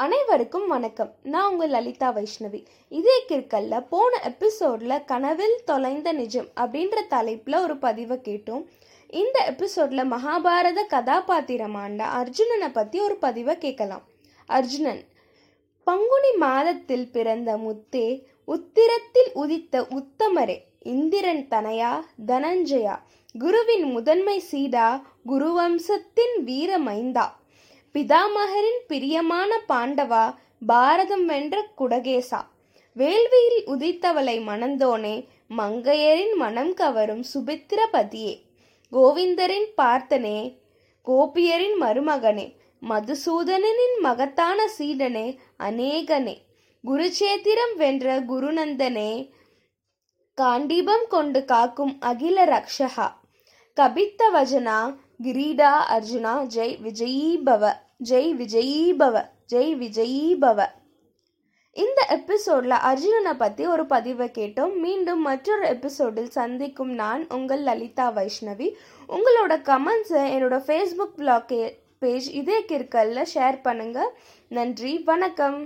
அனைவருக்கும் வணக்கம். நான் உங்கள் லலிதா வைஷ்ணவி. இதே கிற்கல்ல போன எபிசோட்ல கனவில் தொலைந்த நிஜம் அப்படின்ற தலைப்புல ஒரு பதிவை கேட்டோம். இந்த எபிசோட்ல மகாபாரத கதாபாத்திரமாண்ட அர்ஜுனனை பத்தி ஒரு பதிவை கேட்கலாம். அர்ஜுனன் பங்குனி மாதத்தில் பிறந்த முத்தே உத்திரத்தில் உதித்த உத்தமரே இந்திரன் தனையா தனஞ்சயா குருவின் முதன்மை சீடா குருவம்சத்தின் வீரமைந்தா. பிதாமகரின் பிரியமான பாண்டவா பாரதம் வென்ற குடகேசா. வேள்வியில் உதித்தவளை மணந்தோனே மங்கையரின் மனம் கவரும் சுபித்திரபதியே. கோவிந்தரின் பார்த்தனே கோபியரின் மருமகனே மதுசூதனனின் மகத்தான சீடனே அநேகனே. குருச்சேத்திரம் வென்ற குருநந்தனே காண்டீபம் கொண்டு காக்கும் அகில ரக்ஷகா. கபித்த வஜனா கிரீடா அர்ஜுனா ஜெய் விஜயீபவ ஜெய் விஜயீபவ ஜெய் விஜயீபவ. இந்த எபிசோடில் அர்ஜுனனை பற்றி ஒரு பதிவை கேட்டோம். மீண்டும் மற்றொரு எபிசோடில் சந்திக்கும் நான் உங்கள் லலிதா வைஷ்ணவி. உங்களோட கமெண்ட்ஸை என்னோட ஃபேஸ்புக் பிளாக் பேஜ் இதே கிற்கல்ல ஷேர் பண்ணுங்கள் நன்றி வணக்கம்.